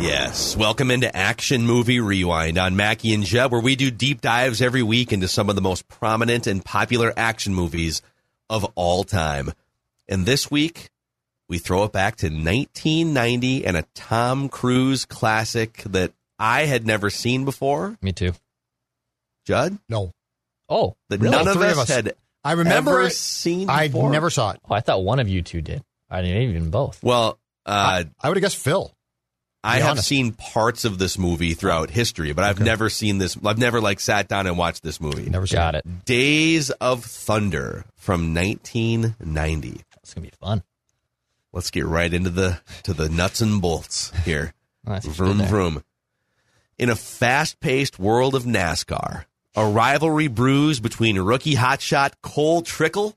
Yes. Welcome into Action Movie Rewind on Mackie and Jeb, where we do deep dives every week into some of the most prominent and popular action movies of all time. And this week, we throw it back to 1990 and a Tom Cruise classic that I had never seen before. Me too. Judd? No. Oh, That really? none of us, of us. had I remember ever it. seen I before. never saw it. Oh, I thought one of you two did. I didn't even both. Well, uh, I would have guessed Phil. I have honest. seen parts of this movie throughout history, but I've Okay. never seen this. I've never like sat down and watched this movie. Never seen Got it. Days of Thunder from 1990. It's gonna be fun. Let's get right into the to the nuts and bolts here. Nice. Vroom vroom. In a fast-paced world of NASCAR, a rivalry brews between rookie hotshot Cole Trickle,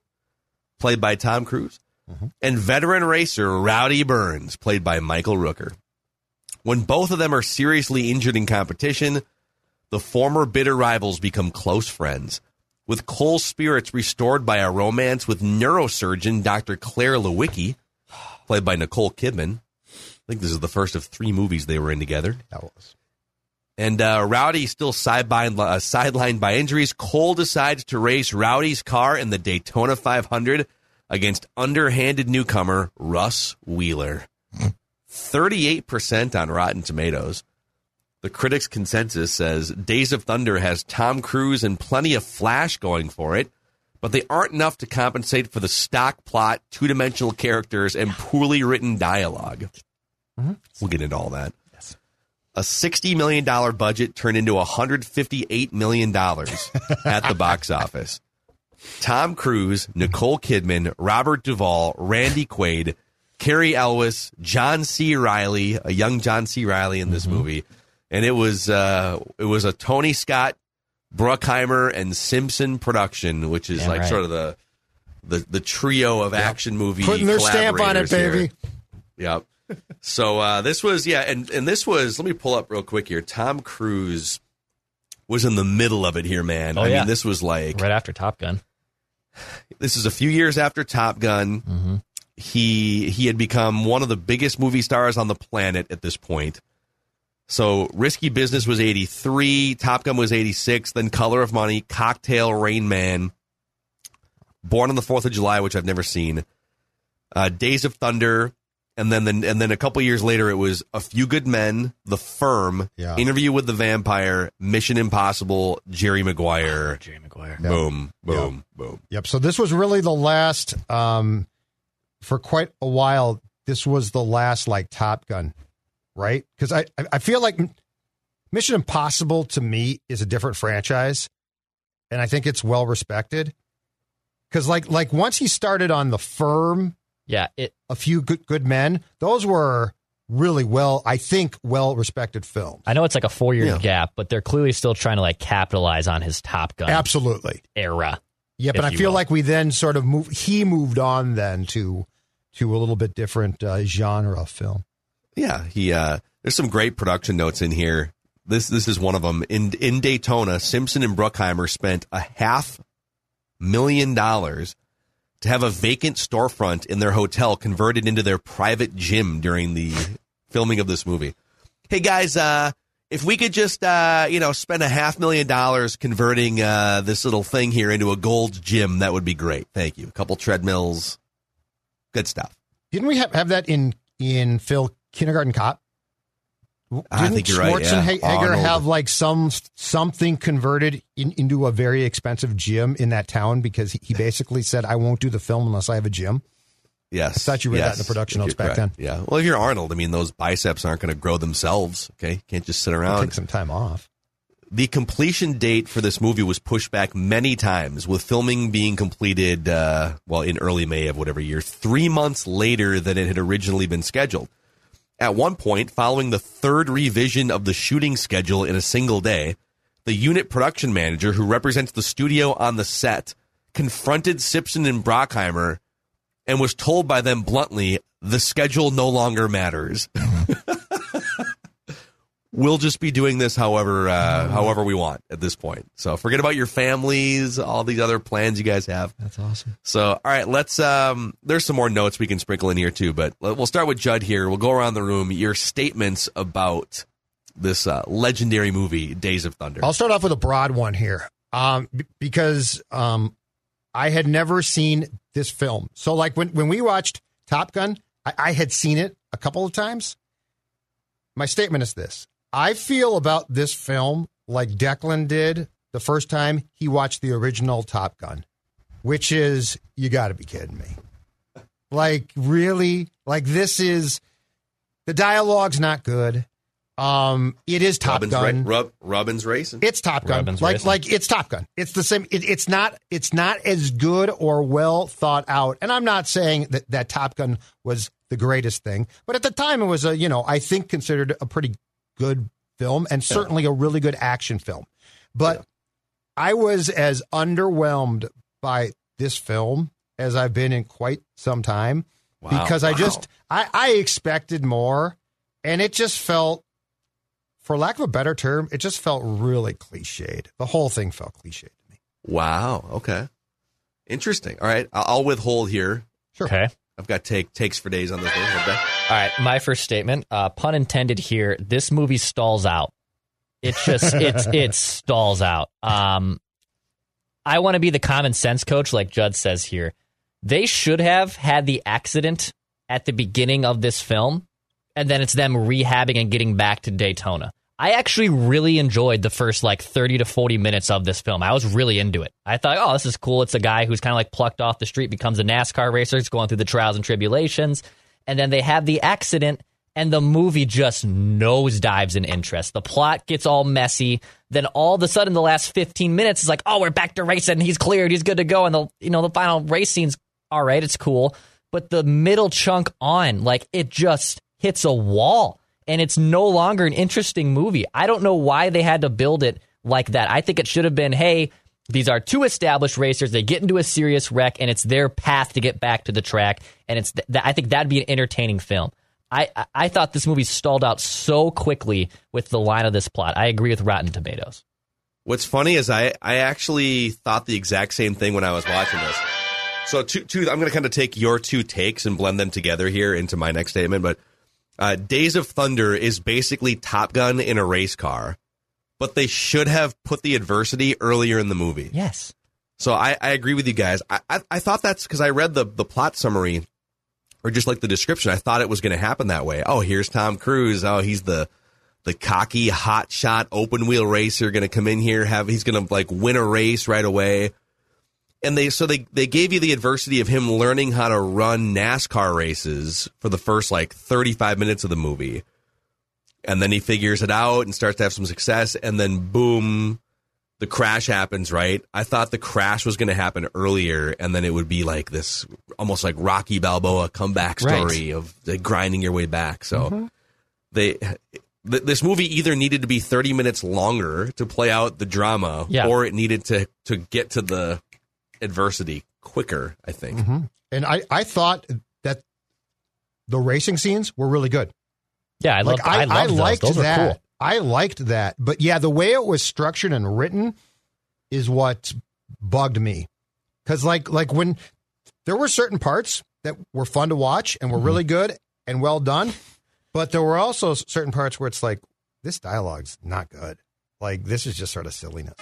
played by Tom Cruise, mm-hmm. and veteran racer Rowdy Burns, played by Michael Rooker. When both of them are seriously injured in competition, the former bitter rivals become close friends. With Cole's spirits restored by a romance with neurosurgeon Dr. Claire Lewicki, played by Nicole Kidman. I think this is the first of three movies they were in together. That was. And uh, Rowdy still sidelined, uh, sidelined by injuries. Cole decides to race Rowdy's car in the Daytona 500 against underhanded newcomer Russ Wheeler. 38% on Rotten Tomatoes. The critics' consensus says Days of Thunder has Tom Cruise and plenty of flash going for it, but they aren't enough to compensate for the stock plot, two dimensional characters, and poorly written dialog mm-hmm. We'll get into all that. A $60 million budget turned into $158 million at the box office. Tom Cruise, Nicole Kidman, Robert Duvall, Randy Quaid, Cary Elwes, John C. Reilly, a young John C. Reilly in this movie, and it was uh, it was a Tony Scott, Bruckheimer, and Simpson production, which is Damn like right. sort of the the the trio of action movie Putting their stamp on it, collaborators here. baby. Yep. So uh, this was yeah, and and this was let me pull up real quick here. Tom Cruise was in the middle of it here, man. Oh, I yeah. mean, this was like Right after Top Gun. this is a few years after Top Gun. Mm-hmm. He he had become one of the biggest movie stars on the planet at this point. So Risky Business was 83, Top Gun was 86, then Color of Money, Cocktail, Rain Man, Born on the 4th of July, which I've never seen, uh, Days of Thunder, and then, then and then a couple years later it was A Few Good Men, The Firm, Yeah. Interview with the Vampire, Mission Impossible, Jerry Maguire. Jerry Maguire. Boom, boom, boom. Yep. So this was really the last, um, for quite a while. This was the last like Top Gun, right? Because I I- feel like Mission Impossible to me is a different franchise, and I think it's well respected. Because like like once he started on the firm, Yeah, it a few good good men, those were really well, I think, well respected films. I know it's like a four year Yeah. gap, but they're clearly still trying to like capitalize on his Top Gun Absolutely. era. Yeah, but I feel will. like we then sort of move. He moved on then to to a little bit different uh, genre of film. Yeah, he uh there's some great production notes in here. This this is one of them. In in Daytona, Simpson and Bruckheimer spent a half million dollars to have a vacant storefront in their hotel converted into their private gym during the filming of this movie. Hey guys, uh if we could just uh you know spend a half million dollars converting uh this little thing here into a gold gym, that would be great. Thank you. A couple treadmills. Good stuff. Didn't we have, have that in in Phil Kindergarten Cop? Didn't I think you're right, yeah. Schwarzenegger have like some something converted in, into a very expensive gym in that town because he, he basically said, "I won't do the film unless I have a gym." Yes. I thought you read that in the yes. production notes back correct. Yeah. Well, if you're Arnold, I mean, those biceps aren't going to grow themselves. Okay. Can't just sit around. take some time off. The completion date for this movie was pushed back many times, with filming being completed, uh, well, in early May of whatever year, three months later than it had originally been scheduled. At one point, following the third revision of the shooting schedule in a single day, the unit production manager who represents the studio on the set confronted Simpson and Bruckheimer and was told by them bluntly, the schedule no longer matters. we'll just be doing this however uh, however we want at this point. So forget about your families, all these other plans you guys have. That's awesome. So all right, let's. Um, there's some more notes we can sprinkle in here too, but we'll start with Judd here. We'll go around the room. Your statements about this uh, legendary movie, Days of Thunder. I'll start off with a broad one here, um, because um, I had never seen this film. So, like when when we watched Top Gun, I, I had seen it a couple of times. My statement is this: I feel about this film like Declan did the first time he watched the original Top Gun, which is you got to be kidding me. Like really, like this is the dialogue's not good. Um, it is Top Robin's Gun. Ra- Rub, Robin's racing. It's Top Gun. Robin's like racing. like it's Top Gun. It's the same. It, it's not. It's not as good or well thought out. And I'm not saying that that Top Gun was the greatest thing, but at the time it was a you know I think considered a pretty good film and certainly a really good action film. But I was as underwhelmed by this film as I've been in quite some time Wow. because I Wow. just I, I expected more and it just felt for lack of a better term it just felt really cliched the whole thing felt cliched to me Wow. Okay. Interesting. All right. I'll, I'll withhold here. sure Okay. I've got take takes for days on this one. Okay. All right, my first statement, uh, pun intended here. This movie stalls out. It just it's it stalls out. Um, I want to be the common sense coach, like Judd says here. They should have had the accident at the beginning of this film, and then it's them rehabbing and getting back to Daytona. I actually really enjoyed the first like 30 to 40 minutes of this film. I was really into it. I thought, oh, this is cool. It's a guy who's kind of like plucked off the street, becomes a NASCAR racer, is going through the trials and tribulations. And then they have the accident, and the movie just nosedives in interest. The plot gets all messy. Then all of a sudden, the last 15 minutes is like, oh, we're back to racing. He's cleared. He's good to go. And the you know the final race scene's all right. It's cool. But the middle chunk on, like, it just hits a wall and it's no longer an interesting movie. I don't know why they had to build it like that. I think it should have been, hey, these are two established racers. They get into a serious wreck, and it's their path to get back to the track. And it's th- I think that'd be an entertaining film. I, I I thought this movie stalled out so quickly with the line of this plot. I agree with Rotten Tomatoes. What's funny is I, I actually thought the exact same thing when I was watching this. So two, two I'm going to kind of take your two takes and blend them together here into my next statement. But uh, Days of Thunder is basically Top Gun in a race car, but they should have put the adversity earlier in the movie. Yes. So I, I agree with you guys. I, I, I thought that's because I read the, the plot summary or just like the description. I thought it was going to happen that way. Oh, here's Tom Cruise. Oh, he's the the cocky hot shot open wheel racer going to come in here have he's going to like win a race right away. And they so they they gave you the adversity of him learning how to run NASCAR races for the first like 35 minutes of the movie. And then he figures it out and starts to have some success and then boom the crash happens, right? I thought the crash was going to happen earlier, and then it would be like this, almost like Rocky Balboa comeback story of like, grinding your way back. So mm-hmm. they, th- this movie either needed to be thirty minutes longer to play out the drama, Yeah. or it needed to to get to the adversity quicker. I think. Mm-hmm. and i i thought that the racing scenes were really good Yeah, I love. like i, I, love those. liked Those are that cool. i liked that but yeah the way it was structured and written is what bugged me because like like when there were certain parts that were fun to watch and were mm-hmm. really good and well done but there were also certain parts where it's like this dialogue's not good like this is just sort of silliness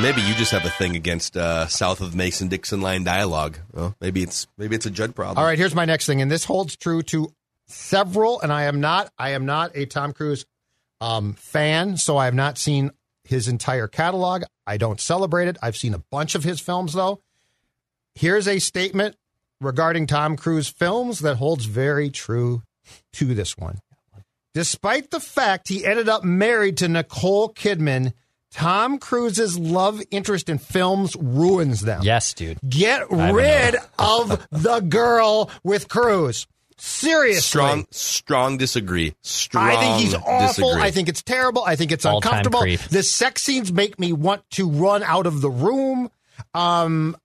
Maybe you just have a thing against uh, south of Mason Dixon line dialogue. Well, maybe it's maybe it's a Judd problem. All right, here's my next thing, and this holds true to several. And I am not, I am not a Tom Cruise um, fan, so I have not seen his entire catalog. I don't celebrate it. I've seen a bunch of his films, though. Here's a statement regarding Tom Cruise films that holds very true to this one. Despite the fact he ended up married to Nicole Kidman, Tom Cruise's love interest in films ruins them. Yes, dude. Get rid of the girl with Cruise. Seriously. Strong, strong disagree. Strong. I think he's awful. disagree. I think it's terrible. I think it's All-time uncomfortable. creep. The sex scenes make me want to run out of the room. Um,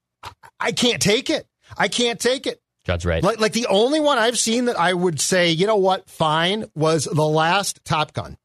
I can't take it. I can't take it. Judd's right. Like, like the only one I've seen that I would say, you know what, fine, was the last Top Gun.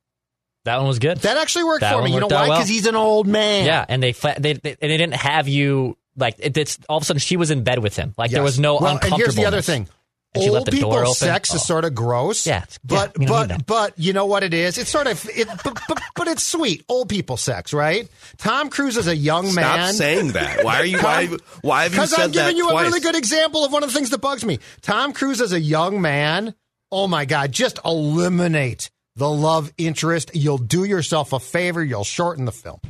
That one was good. That actually worked That for me. one You know worked out why? well. Because he's an old man. yeah, and they, they, they and they didn't have you like it, it's all of a sudden she was in bed with him. Like there was no well, and here's the other thing. And Old left the people door open. sex is Oh. sort of gross. Yeah, it's- but yeah, we don't need but that. but you know what it is? It's sort of it, but, but but it's sweet. Old people sex, right? Tom Cruise is a young Stop man. saying that. Why are you? Why? Why have you said that? Because I'm giving you twice? a really good example of one of the things that bugs me. Tom Cruise is a young man. Oh my God! Just eliminate the love interest. You'll do yourself a favor. You'll shorten the film.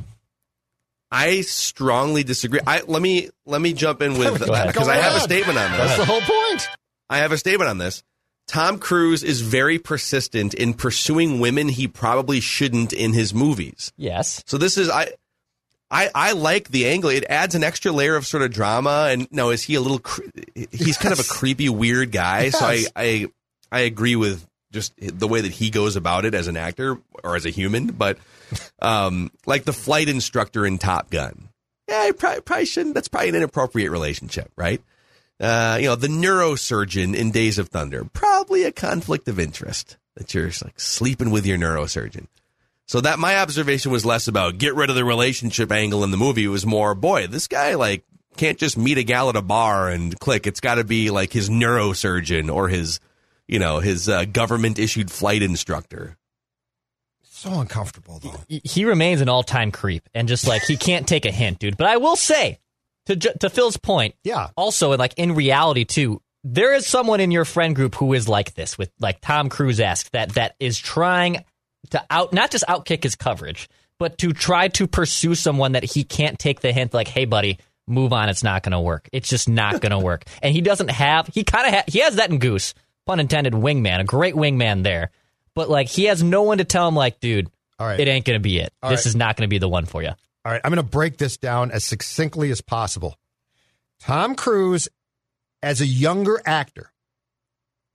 I strongly disagree. I let me let me jump in with because I have a statement on this. That's the whole point. I have a statement on this. Tom Cruise is very persistent in pursuing women he probably shouldn't in his movies. Yes. So this is I. I, I like the angle. It adds an extra layer of sort of drama. And no, is he a little? Cre- he's kind of a creepy, weird guy. So I, I I agree with just the way that he goes about it as an actor or as a human. But um, like the flight instructor in Top Gun, yeah, I probably, probably shouldn't. That's probably an inappropriate relationship, right? Uh, you know, the neurosurgeon in Days of Thunder, probably a conflict of interest that you're like sleeping with your neurosurgeon. So that my observation was less about get rid of the relationship angle in the movie. It was more, boy, this guy like can't just meet a gal at a bar and click. It's got to be like his neurosurgeon or his, you know, his uh, government issued flight instructor. So uncomfortable though. He- He remains an all-time creep and just like he can't take a hint, dude. But I will say to to Phil's point, Yeah. also like in reality too there is someone in your friend group who is like this with like tom cruise esque that that is trying to out not just outkick his coverage but to try to pursue someone that he can't take the hint like hey buddy move on it's not going to work it's just not going to work and he doesn't have he kind of ha- he has that in goose pun intended wingman a great wingman there but like he has no one to tell him like dude All right. it ain't going to be it All this right. is not going to be the one for you All right, I'm going to break this down as succinctly as possible. Tom Cruise, as a younger actor,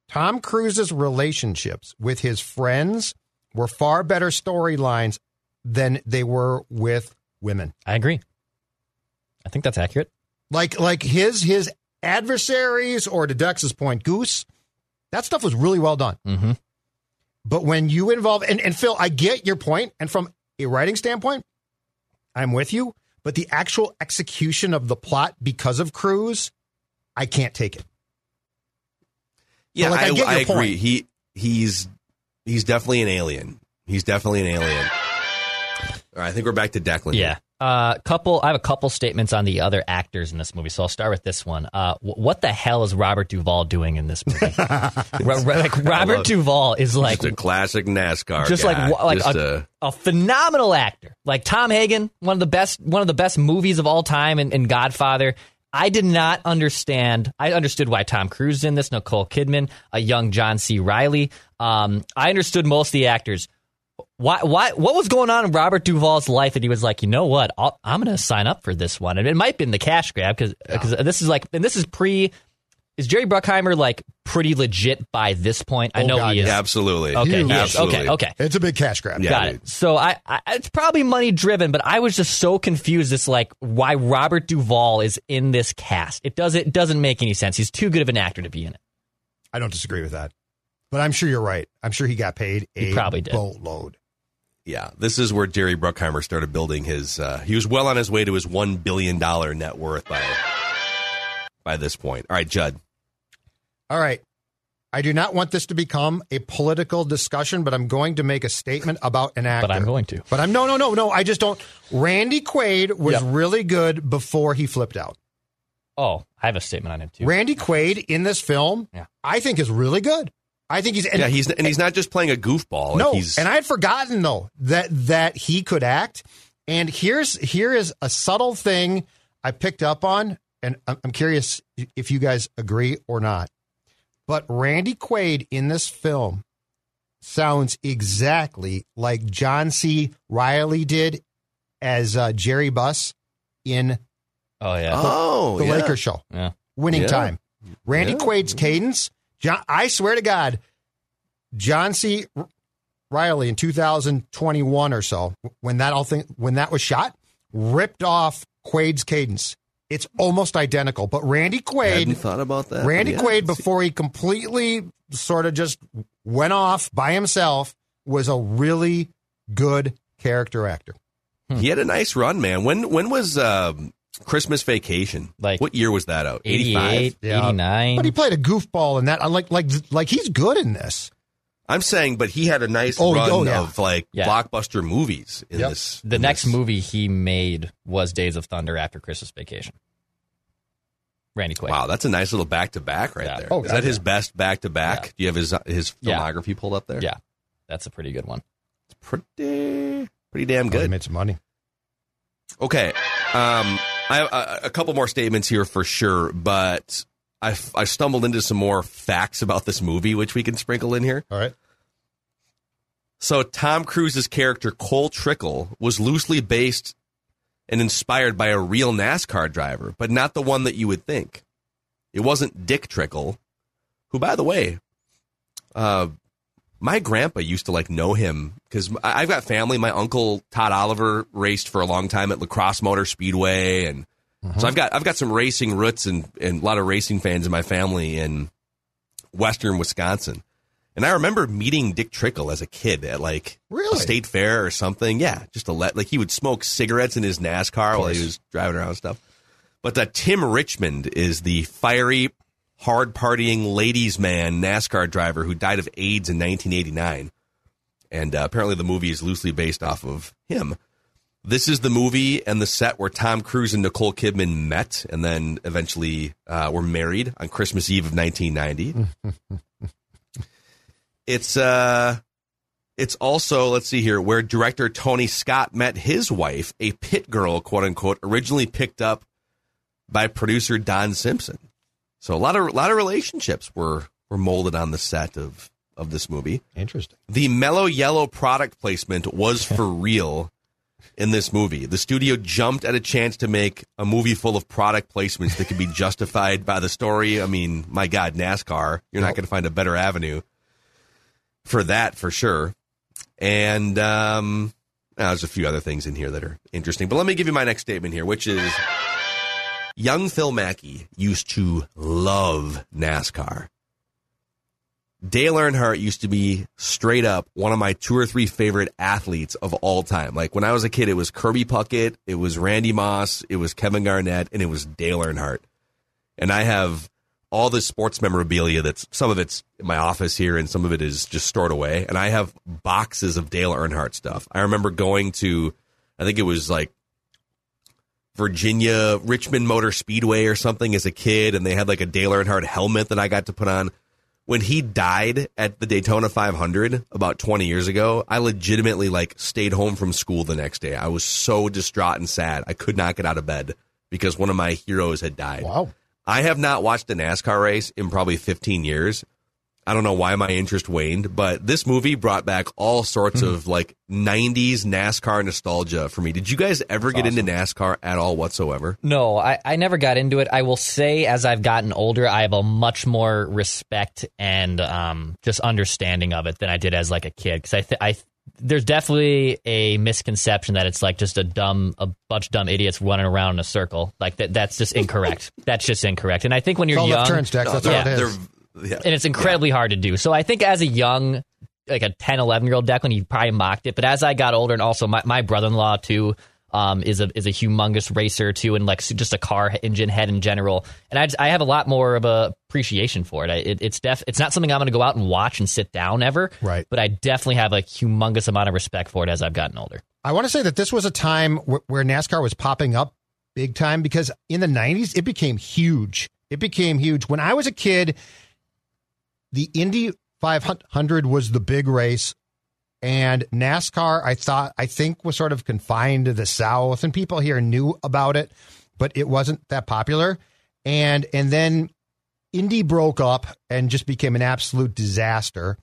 Tom Cruise's relationships with his friends were far better storylines than they were with women. i agree i think that's accurate Like like his his adversaries, or to Dex's point, Goose. That stuff was really well done. mm-hmm But when you involve and, and Phil, I get your point, and from a writing standpoint, I'm with you. But the actual execution of the plot because of Cruise, I can't take it. Yeah, like, I I, get your I agree. point. He he's he's definitely an alien. He's definitely an alien. All right, I think we're back to Declan. Yeah. Uh, couple. I have a couple statements on the other actors in this movie, so I'll start with this one. Uh, wh- what the hell is Robert Duvall doing in this movie? Ro- ro- like Robert Duvall is like just a classic NASCAR. just guy. like like Just a, a phenomenal actor. Like Tom Hagen, one of the best one of the best movies of all time in, in Godfather. I did not understand. I understood why Tom Cruise is in this, Nicole Kidman, a young John C. Reilly. Um, I understood most of the actors. Why? Why? What was going on in Robert Duvall's life that he was like, you know what? I'll, I'm going to sign up for this one, and it might be in the cash grab because this is like, and this is pre. Is Jerry Bruckheimer like pretty legit by this point? I Oh, know God, he is. yeah, absolutely. Okay, Huge. he is. Absolutely. okay, okay. It's a big cash grab. Yeah. Got dude. it. So I, I, it's probably money driven, but I was just so confused. It's like why Robert Duvall is in this cast. It doesn't it doesn't make any sense. He's too good of an actor to be in it. I don't disagree with that. But I'm sure you're right. I'm sure he got paid a He probably did. boatload. Yeah, this is where Jerry Bruckheimer started building his. Uh, he was well on his way to his one billion dollar net worth by by this point. All right, Judd. All right. I do not want this to become a political discussion, but I'm going to make a statement about an actor. But I'm going to. But I'm no, no, no, no. I just don't. Randy Quaid was Yep. really good before he flipped out. Oh, I have a statement on him too. Randy Quaid in this film, Yeah. I think is really good. I think he's and, yeah, he's and he's not just playing a goofball. Like, no, he's and I had forgotten though that that he could act. And here's here is a subtle thing I picked up on, and I'm I'm curious if you guys agree or not. But Randy Quaid in this film sounds exactly like John C. Reilly did as uh, Jerry Buss in Oh yeah. oh the yeah. Lakers show. Yeah. Winning Yeah. time. Randy Yeah. Quaid's cadence. John, I swear to God, John C. Reilly in 2021 or so, when that all thing when that was shot, ripped off Quaid's cadence. It's almost identical. But Randy Quaid, thought about that. Randy Yeah. Quaid, before he completely sort of just went off by himself, was a really good character actor. He had a nice run, man. When when was um Christmas Vacation? Like what year was that out? 88, Yeah. 89. But he played a goofball in that. I'm like, like, like he's good in this. I'm saying, but he had a nice Oh, run oh, yeah. of like Yeah. blockbuster movies in Yep. this. the in next this. movie he made was Days of Thunder after Christmas Vacation. Randy Quaid. Wow, that's a nice little back to back right Yeah. there. Oh, Is God, that his best back to back? Do you have his his Yeah. filmography pulled up there? Yeah. That's a pretty good one. it's pretty pretty damn Oh, he good. made some money. Okay, um, I have a, a couple more statements here for sure, but I I stumbled into some more facts about this movie, which we can sprinkle in here. All right. So Tom Cruise's character Cole Trickle was loosely based and inspired by a real NASCAR driver, but not the one that you would think. It wasn't Dick Trickle, who, by the way, uh, my grandpa used to like know him because I've got family. My uncle Todd Oliver raced for a long time at La Crosse Motor Speedway, and so I've got I've got some racing roots and, and a lot of racing fans in my family in Western Wisconsin. And I remember meeting Dick Trickle as a kid at like Really? a state fair or something. Yeah, just to let like he would smoke cigarettes in his NASCAR while he was driving around and stuff. But uh, Tim Richmond is the fiery, hard partying ladies man NASCAR driver who died of AIDS in 1989. And uh, apparently the movie is loosely based off of him. This is the movie and the set where Tom Cruise and Nicole Kidman met and then eventually uh, were married on Christmas Eve of 1990. it's uh it's also let's see here where director Tony Scott met his wife, a pit girl, quote unquote, originally picked up by producer Don Simpson. So a lot of a lot of relationships were were molded on the set of of this movie. Interesting. The Mello Yello product placement was for real in this movie. The studio jumped at a chance to make a movie full of product placements that could be justified by the story. I mean, my God, NASCAR, you're not going to find a better avenue for that for sure. And um, there's a few other things in here that are interesting. But let me give you my next statement here, which is young Phil Mackey used to love NASCAR. Dale Earnhardt used to be straight up one of my two or three favorite athletes of all time. Like when I was a kid, it was Kirby Puckett, it was Randy Moss, it was Kevin Garnett, and it was Dale Earnhardt. And I have all this sports memorabilia that's some of it's in my office here and some of it is just stored away. And I have boxes of Dale Earnhardt stuff. I remember going to, I think it was like Virginia Richmond Motor Speedway or something as a kid, and they had like a Dale Earnhardt helmet that I got to put on. When he died at the Daytona 500 about 20 years ago, I legitimately like stayed home from school the next day. I was so distraught and sad. I could not get out of bed because one of my heroes had died. Wow. I have not watched a NASCAR race in probably 15 years. I don't know why my interest waned, but this movie brought back all sorts Hmm. of like 90s NASCAR nostalgia for me. Did you guys ever get into NASCAR at all whatsoever? No, I, I never got into it. I will say, as I've gotten older, I have a much more respect and um, just understanding of it than I did as like a kid. Because I, th- I, there's definitely a misconception that it's like just a dumb, a bunch of dumb idiots running around in a circle. Like that, that's just incorrect. that's just incorrect. And I think when you're All young, left turns, Dex. That's Yeah. all it is. They're- yeah. and it's incredibly hard to do. So I think as a young, like a 10, 11 year old Declan, he probably mocked it. But as I got older, and also my, my brother in law too, um, is a is a humongous racer too, and like just a car engine head in general. And I, just, I have a lot more of a appreciation for it. I, it it's def it's not something I'm going to go out and watch and sit down ever. Right. But I definitely have a humongous amount of respect for it as I've gotten older. I want to say that this was a time wh- where NASCAR was popping up big time because in the 90s, it became huge. It became huge. When I was a kid, the Indy 500 was the big race. And NASCAR, I thought, I think was sort of confined to the South, and people here knew about it, but it wasn't that popular. And and then Indy broke up and just became an absolute disaster.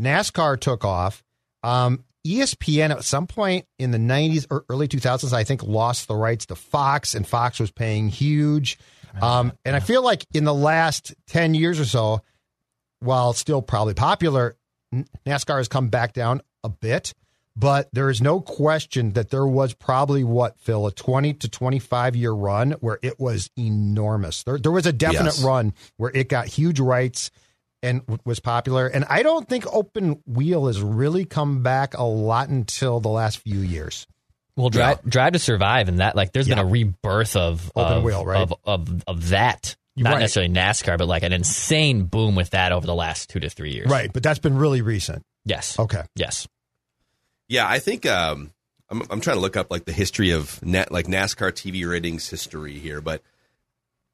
NASCAR took off. Um, ESPN at some point in the 90s or early 2000s, I think, lost the rights to Fox, and Fox was paying huge. Um, and I feel like in the last 10 years or so, while still probably popular, NASCAR has come back down a bit. But there is no question that there was probably what, Phil, a 20 to 25 year run where it was enormous. There, there was a definite Yes. run where it got huge rights and w- was popular. And I don't think open wheel has really come back a lot until the last few years. Well, drive drive to survive, and that like there's been a rebirth of Open of, wheel, right? of, of of that. You're Not right. necessarily NASCAR, but like an insane boom with that over the last two to three years. Right, but that's been really recent. Yes. Okay. Yes. Yeah, I think um, I'm, I'm trying to look up like the history of net, like NASCAR TV ratings history here, but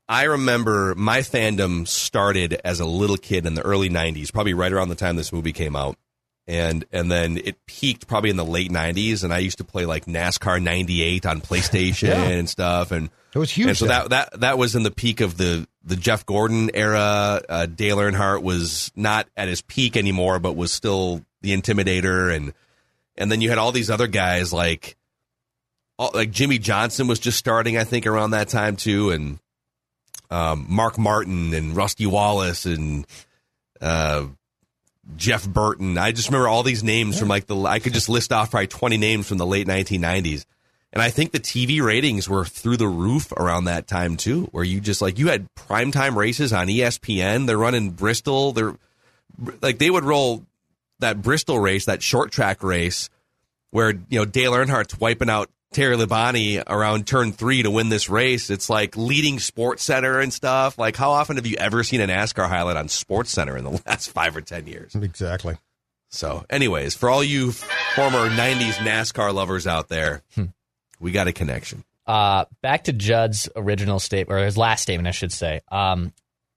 I remember my fandom started as a little kid in the early '90s, probably right around the time this movie came out, and and then it peaked probably in the late '90s, and I used to play like NASCAR '98 on PlayStation Yeah. and stuff, and It was huge. and so then. that that that was in the peak of the the Jeff Gordon era. Uh, Dale Earnhardt was not at his peak anymore, but was still the Intimidator, and and then you had all these other guys like all, like Jimmie Johnson was just starting, I think, around that time too, and um, Mark Martin and Rusty Wallace and uh, Jeff Burton. I just remember all these names from like the I could just list off probably twenty names from the late 1990s. And I think the TV ratings were through the roof around that time too, where you just like you had primetime races on ESPN. They're running Bristol. They're like they would roll that Bristol race, that short track race, where you know Dale Earnhardt's wiping out Terry Labonte around turn three to win this race. It's like leading SportsCenter and stuff. Like, how often have you ever seen a NASCAR highlight on SportsCenter in the last five or ten years? exactly. So, anyways, for all you former '90s NASCAR lovers out there, hmm. We got a connection. Uh, back to Judd's original statement, or his last statement, I should say. Um,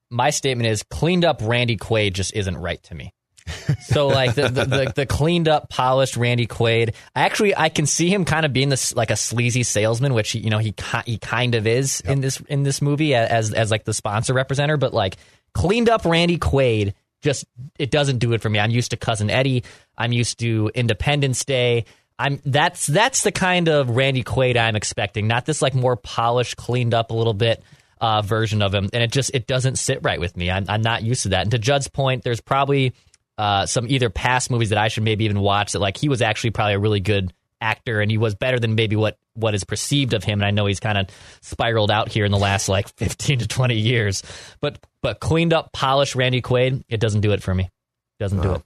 my statement is cleaned up Randy Quaid just isn't right to me. so like the, the, the, the cleaned up, polished Randy Quaid. I actually, I can see him kind of being this like a sleazy salesman, which he, you know he he kind of is in this in this movie as as like the sponsor representative. But like cleaned up Randy Quaid, just it doesn't do it for me. I'm used to Cousin Eddie. I'm used to Independence Day. I'm that's that's the kind of Randy Quaid I'm expecting, not this like more polished, cleaned up a little bit uh, version of him. And it just it doesn't sit right with me. I'm, I'm not used to that. And to Judd's point, there's probably uh, some either past movies that I should maybe even watch that like he was actually probably a really good actor and he was better than maybe what what is perceived of him and I know he's kind of spiraled out here in the last like 15 to 20 years but but cleaned up polished Randy Quaid it doesn't do it for me doesn't do it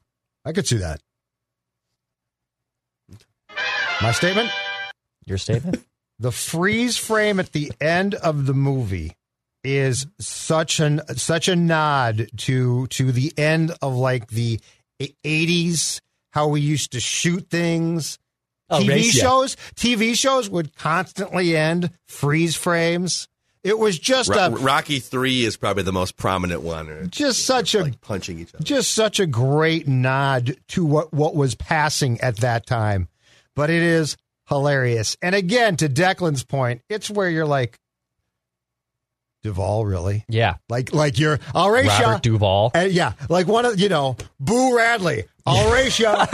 I could see that. My statement your statement the freeze frame at the end of the movie is such an such a nod to to the end of like the 80s how we used to shoot things Oh, TV race, yeah. shows TV shows would constantly end freeze frames it was just Ro- a Rocky Three is probably the most prominent one. just such a like punching each other. just such a great nod to what what was passing at that time but it is hilarious. And again to Declan's point it's where you're like Duvall really? Yeah. Like like you're right Robert Shaw. Duvall. And yeah like one of you know Boo Radley. Shaw.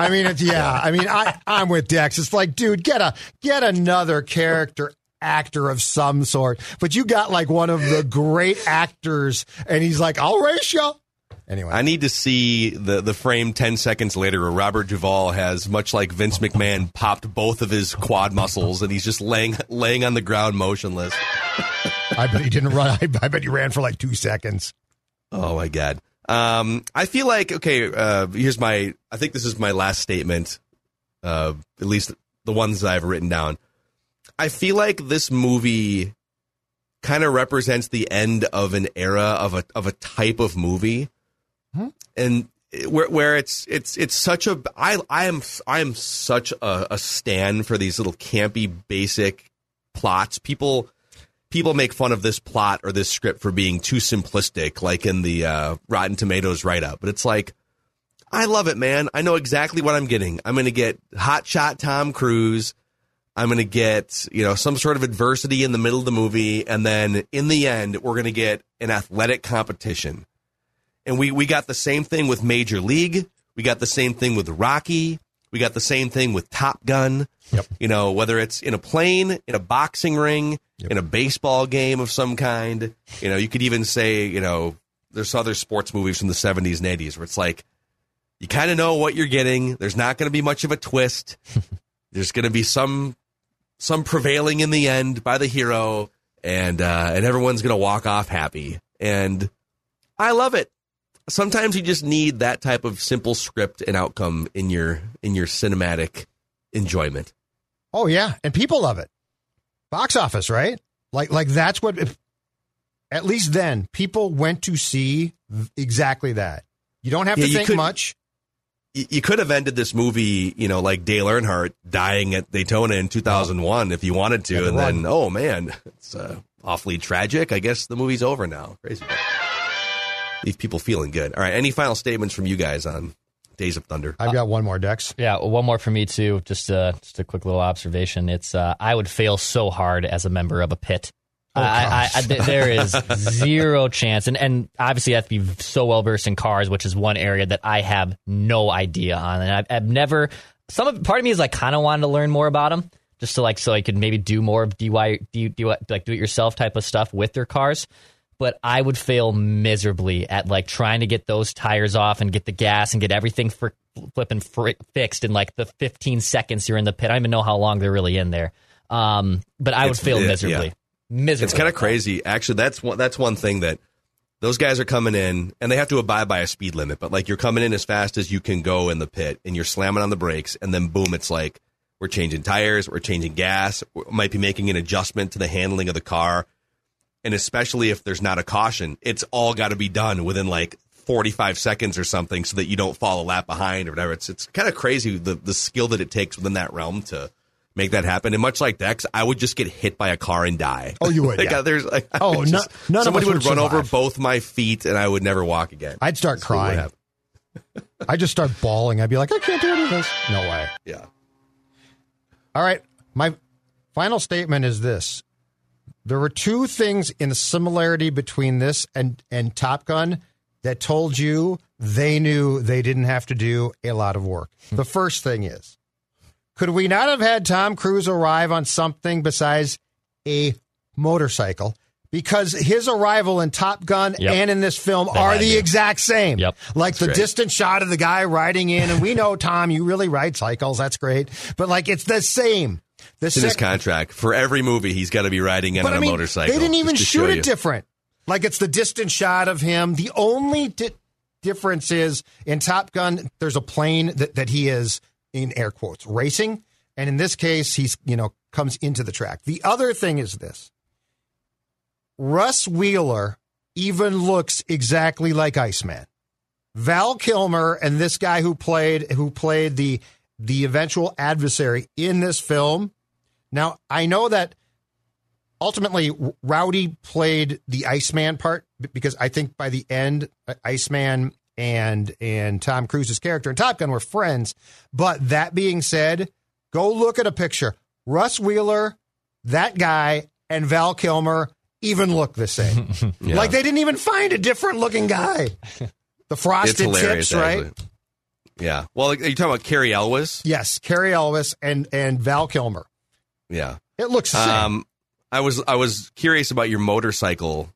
I mean it's yeah I mean I I'm with Dex. It's like dude get a get another character actor of some sort. But you got like one of the great actors and he's like Shaw. Anyway I need to see the the frame ten seconds later where Robert Duvall has, much like Vince McMahon, popped both of his quad muscles and he's just laying laying on the ground motionless. I bet he didn't run. I, I bet he ran for like two seconds. Oh my god. Um, I feel like okay. Uh, here's my. I think this is my last statement. Uh, at least the ones that I've written down. I feel like this movie kind of represents the end of an era of a of a type of movie, and where where it's it's it's such a I I am I am such a, a stand for these little campy basic plots. People people make fun of this plot or this script for being too simplistic, like in the uh, Rotten Tomatoes write up. But it's like, I love it, man. I know exactly what I'm getting. I'm going to get hotshot Tom Cruise. I'm going to get, you know, some sort of adversity in the middle of the movie. And then in the end, we're going to get an athletic competition. And we, we got the same thing with Major League. We got the same thing with Rocky. We got the same thing with Top Gun. Yep. You know, whether it's in a plane, in a boxing ring, in a baseball game of some kind. You know, you could even say, you know, there's other sports movies from the 70s and 80s where it's like, you kind of know what you're getting. There's not going to be much of a twist. There's going to be some some prevailing in the end by the hero, and uh, and everyone's going to walk off happy. And I love it. Sometimes you just need that type of simple script and outcome in your in your cinematic enjoyment. Oh yeah, and people love it. Box office, right? Like like that's what. If, at least then, people went to see exactly that. You don't have Yeah, to think could- much. You could have ended this movie, you know, like Dale Earnhardt dying at Daytona in 2001 if you wanted to, Yeah, and then oh man, it's uh, awfully tragic. I guess the movie's over now. Crazy. Leave people feeling good. All right. Any final statements from you guys on Days of Thunder? I've got one more, Dex. Yeah, one more for me too. Just uh, just a quick little observation. It's uh, I would fail so hard as a member of a pit. Oh, I, I. I, there is zero chance, and and obviously I have to be so well versed in cars, which is one area that I have no idea on, and I've, I've never. Some of part of me is like kind of wanted to learn more about them, just to like so I could maybe do more of DIY, do, do like do it yourself type of stuff with their cars. But I would fail miserably at like trying to get those tires off and get the gas and get everything fr- flipping fr- fixed in like the 15 seconds you're in the pit. I don't even know how long they're really in there. Um, but I would It's- fail yeah, miserably. yeah. Miserably. It's kind of crazy. Actually, that's one, that's one thing that those guys are coming in and they have to abide by a speed limit, but like you're coming in as fast as you can go in the pit and you're slamming on the brakes and then boom, it's like we're changing tires, we're changing gas, we might be making an adjustment to the handling of the car. And especially if there's not a caution, it's all got to be done within like 45 seconds or something so that you don't fall a lap behind or whatever. It's it's kind of crazy the the skill that it takes within that realm to make that happen. And much like Dex, I would just get hit by a car and die. Oh, you would, like, yeah. uh, there's like, Oh, no- just- none somebody would, would run over both my feet and I would never walk again. I'd start That's crying. I'd just start bawling. I'd be like, I can't do any of this. No way. Yeah. All right. My final statement is this. There were two things in the similarity between this and, and Top Gun that told you they knew they didn't have to do a lot of work. The first thing is, could we not have had Tom Cruise arrive on something besides a motorcycle? Because his arrival in Top Gun Yep. and in this film They are the exact same. Yep. Like the great. distant shot of the guy riding in, and we know Tom, you really ride cycles. That's great, but like it's the same. The It's in his contract. For every movie, he's got to be riding in but on I mean, a motorcycle. they didn't even just to show shoot it you. different. Like it's the distant shot of him. The only di- difference is in Top Gun, there's a plane that, that he is in air quotes racing, and in this case, he's you know comes into the track. The other thing is this: Russ Wheeler even looks exactly like Iceman. Val Kilmer and this guy who played who played the the eventual adversary in this film. Now I know that ultimately Rowdy played the Iceman part because I think by the end uh, Iceman and and Tom Cruise's character in Top Gun were friends. But that being said, go look at a picture. Russ Wheeler, that guy, and Val Kilmer even look the same. Yeah. Like they didn't even find a different looking guy. The frosted tips, right? Actually. Yeah. Well, like, are you talking about Cary Elwes? Yes, Cary Elwes and and Val Kilmer. Yeah. It looks the. Um, I was I was curious about your motorcycle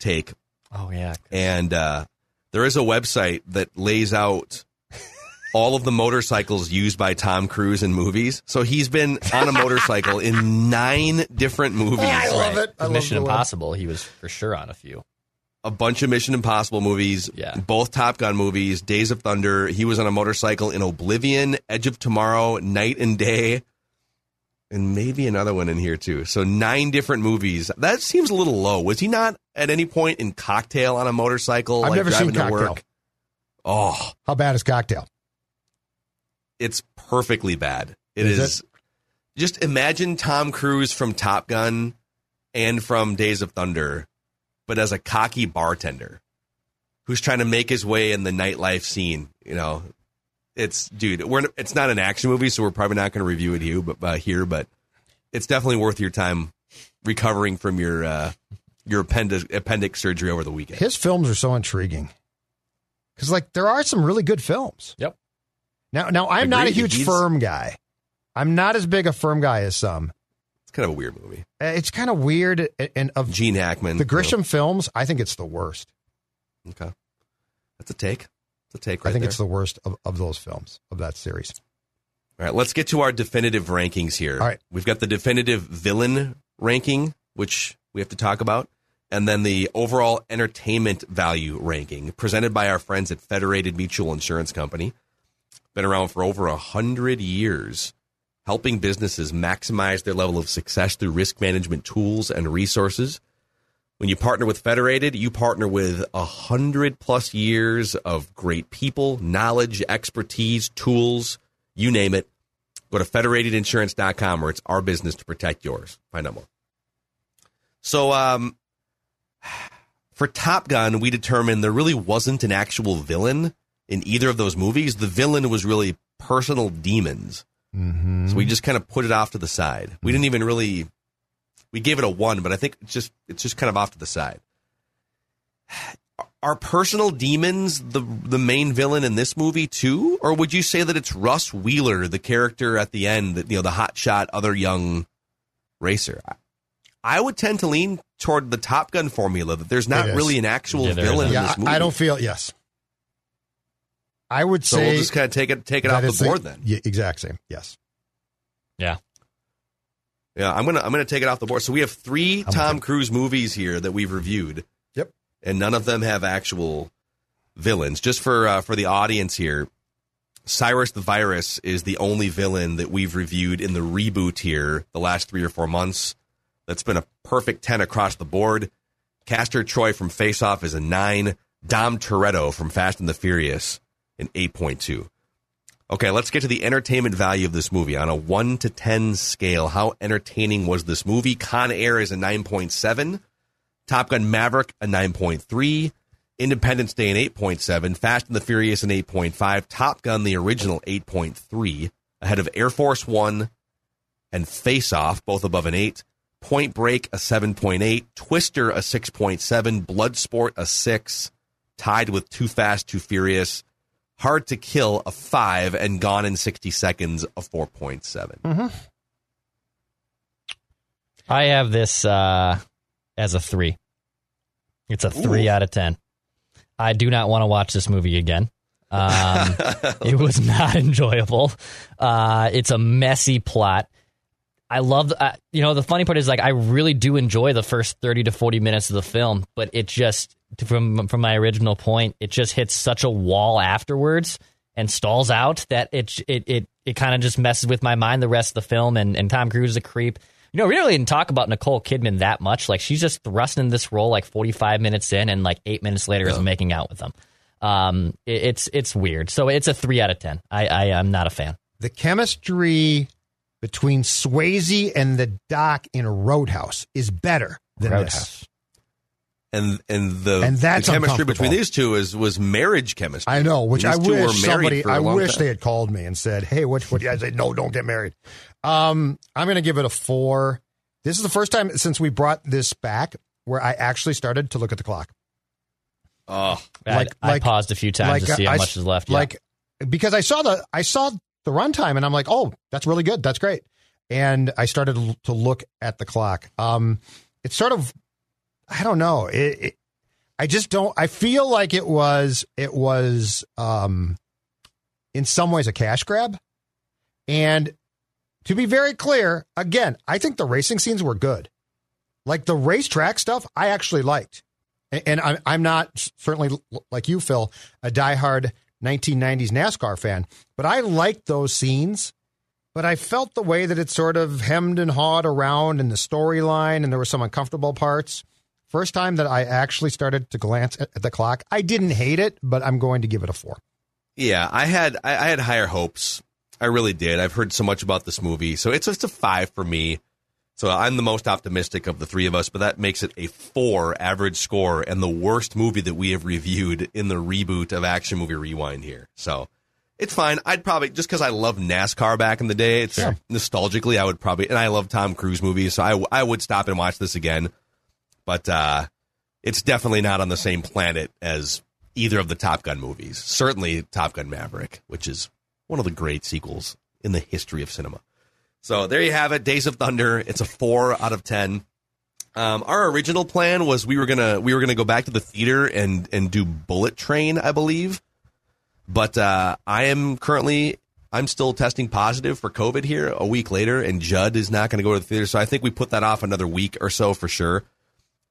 take, Oh yeah. and uh, there is a website that lays out all of the motorcycles used by Tom Cruise in movies. So he's been on a motorcycle in nine different movies. I love it. I love Mission the web. Impossible. He was for sure on a few. A bunch of Mission Impossible movies, Yeah. both Top Gun movies, Days of Thunder. He was on a motorcycle in Oblivion, Edge of Tomorrow, Knight and Day, and maybe another one in here too. So nine different movies. That seems a little low. Was he not at any point in Cocktail on a motorcycle? I've like never seen driving to Cocktail. work? Oh, How bad is Cocktail? it's perfectly bad. It Is is. Just imagine Tom Cruise from Top Gun and from Days of Thunder, but as a cocky bartender who's trying to make his way in the nightlife scene. You know, it's dude. We're it's not an action movie, so we're probably not going to review it here, but uh, here, but it's definitely worth your time recovering from your uh, your appendix appendix surgery over the weekend. His films are so intriguing because, like, there are some really good films. Yep. Now, now I'm not a huge He's- firm guy. I'm not as big a firm guy as some. It's kind of a weird movie. Uh, It's kind of weird, and of Gene Hackman, the Grisham films, I think it's the worst. Okay, that's a take. It's a take. Right I think there. it's the worst of, of those films of that series. All right, let's get to our definitive rankings here. All right. We've got the definitive villain ranking, which we have to talk about. and then the overall entertainment value ranking presented by our friends at Federated Mutual Insurance Company. Been around for over a hundred years, helping businesses maximize their level of success through risk management tools and resources. When you partner with Federated, you partner with a hundred plus years of great people, knowledge, expertise, tools, you name it. Go to federatedinsurance.com where it's our business to protect yours. Find out more. So, um, for Top Gun, we determined there really wasn't an actual villain in either of those movies. The villain was really personal demons. Mm-hmm. So we just kind of put it off to the side. We didn't even really we gave it a one, but I think it's just it's just kind of off to the side. Are personal demons the the main villain in this movie too, or would you say that it's Russ Wheeler, the character at the end, that you know the hotshot other young racer? I would tend to lean toward the Top Gun formula that there's not really an actual Yeah, there villain in Yeah, this movie. I, I don't feel yes. I would So say we'll just kind of take it take it off the board then. Yeah, exact same. Yes. Yeah. Yeah, I'm gonna I'm gonna take it off the board. So we have 3 I'm Tom okay. Cruise movies here that we've reviewed. Yep. and none of them have actual villains. Just for uh, for the audience here, Cyrus the Virus is the only villain that we've reviewed in the reboot here the last three or four months. That's been a perfect ten across the board. Castor Troy from Face Off is a nine. Dom Toretto from Fast and the Furious an eight point two. Okay, let's get to the entertainment value of this movie on a one to ten scale. How entertaining was this movie? Con Air is a nine point seven. Top Gun Maverick, a 9.3. Independence Day, an 8.7. Fast and the Furious, an 8.5. Top Gun, the original, 8.3. Ahead of Air Force One and Face Off, both above an 8. Point Break, a 7.8. Twister, a 6.7. Bloodsport, a 6. Tied with Too Fast, Too Furious. Hard to Kill, a 5. And Gone in 60 Seconds, a 4.7. I have this uh, as a three. It's a three Ooh. out of ten. I do not want to watch this movie again. Um, it was not enjoyable. Uh, it's a messy plot. I love, uh, you know, the funny part is like I really do enjoy the first thirty to forty minutes of the film, but it just from from my original point, it just hits such a wall afterwards and stalls out that it it it, it kind of just messes with my mind the rest of the film. And and Tom Cruise is a creep. You know, we really didn't talk about Nicole Kidman that much. Like she's just thrusting this role like forty five minutes in, and like eight minutes later is making out with them. Um, it, it's it's weird. So it's a three out of ten. I I am not a fan. The chemistry between Swayze and the doc in Roadhouse is better than Roadhouse. this. And and the, And that's the chemistry between these two is was marriage chemistry. I know, which These I wish somebody, for a I long wish time. they had called me and said, "Hey, what?" What? I said, "No, don't get married." Um, I'm going to give it a four. This is the first time since we brought this back where I actually started to look at the clock. Oh, I, Like- I paused a few times to see how I- much is left. Yeah. Like because I saw the I saw the runtime and I'm like, oh, that's really good. That's great. And I started to- to look at the clock. Um, it's sort of, I don't know. It, it, I just don't. I feel like it was it was um, in some ways a cash grab. And to be very clear, again, I think the racing scenes were good. Like the racetrack stuff, I actually liked. And- And I'm, I'm not certainly like you, Phil, a diehard 1990s NASCAR fan, but I liked those scenes. But I felt the way that it sort of hemmed and hawed around in the storyline, and there were some uncomfortable parts. First time that I actually started to glance at, the clock, I didn't hate it, but I'm going to give it a four. yeah. I had I, I had higher hopes. I really did. I've heard so much about this movie, so it's just a five for me. So I'm the most optimistic of the three of us, but that makes it a four average score and the worst movie that we have reviewed in the reboot of Action Movie Rewind here. So it's fine. I'd probably just because I love NASCAR back in the day. It's Sure. nostalgically, I would probably, and I love Tom Cruise movies, so I I would stop and watch this again. But uh, it's definitely not on the same planet as either of the Top Gun movies. Certainly Top Gun Maverick, which is one of the great sequels in the history of cinema. So there you have it, Days of Thunder. It's a four out of ten. Um, our original plan was we were gonna we were gonna go back to the theater and and do Bullet Train, I believe. But uh, I am currently I'm still testing positive for COVID here a week later, and Judd is not going to go to the theater. So I think we put that off another week or so for sure.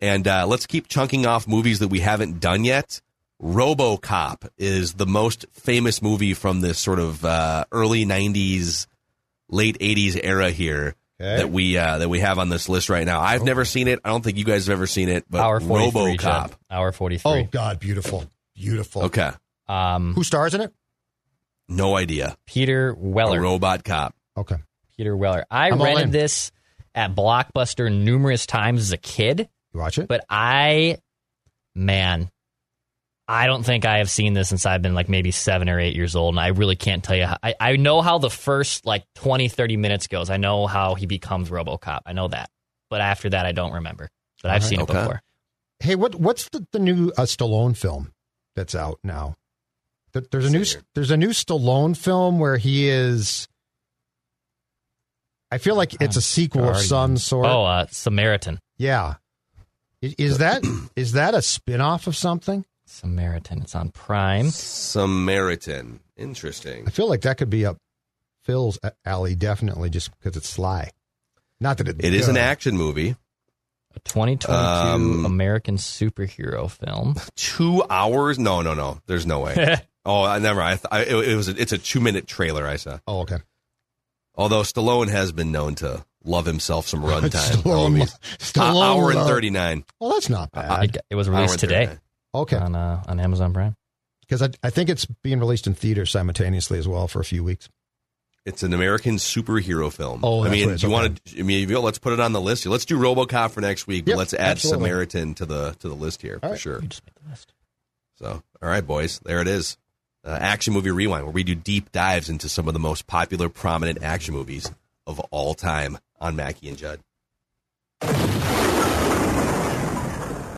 And uh, let's keep chunking off movies that we haven't done yet. RoboCop is the most famous movie from this sort of uh, early '90s, late '80s era here Okay. that we uh, that we have on this list right now. I've never seen it. I don't think you guys have ever seen it. But Hour 43. RoboCop. Judd. Hour 43. Oh God, beautiful, beautiful. Okay, Um, Who stars in it? no idea. Peter A Weller. robot cop. Okay. Peter Weller. I I'm rented this at Blockbuster numerous times as a kid, You watch it? but I, man, I don't think I have seen this since I've been like maybe seven or eight years old. And I really can't tell you. How, I, I know how the first like 20, 30 minutes goes. I know how he becomes Robocop. I know that. But after that, I don't remember. But I've All right. seen it before. Hey, what what's the, the new uh, Stallone film that's out now? There- There's a new there's a new Stallone film where he is. I feel like it's a sequel of some sort. Oh, uh, Samaritan. Yeah. I- Is that is that a spin-off of something? Samaritan. It's on Prime. Samaritan. Interesting. I feel like that could be up Phil's alley definitely just because it's sly. Not that it It is an action movie. A 2022 Um, American superhero film. Two hours? No, no, no. There's no way. oh, I never. I, th- I it, it was. A, it's a two minute trailer. I saw. Oh, okay. Although Stallone has been known to love himself some runtime. Stallone, movies. Stallone, hour and uh, thirty nine. Well, that's not bad. it, it was released today okay, on uh, on Amazon Prime. because I, I think it's being released in theaters simultaneously as well for a few weeks. It's an American superhero film. Oh, I mean, what it is. do you Okay. want to? I mean, if you- let's put it on the list. Let's do RoboCop for next week. but Yep, let's add absolutely. Samaritan to the to the list here for All right. sure. Just made the list. So, all right, boys, there it is. Uh, action movie rewind, where we do deep dives into some of the most popular, prominent action movies of all time on Mackey and Judd.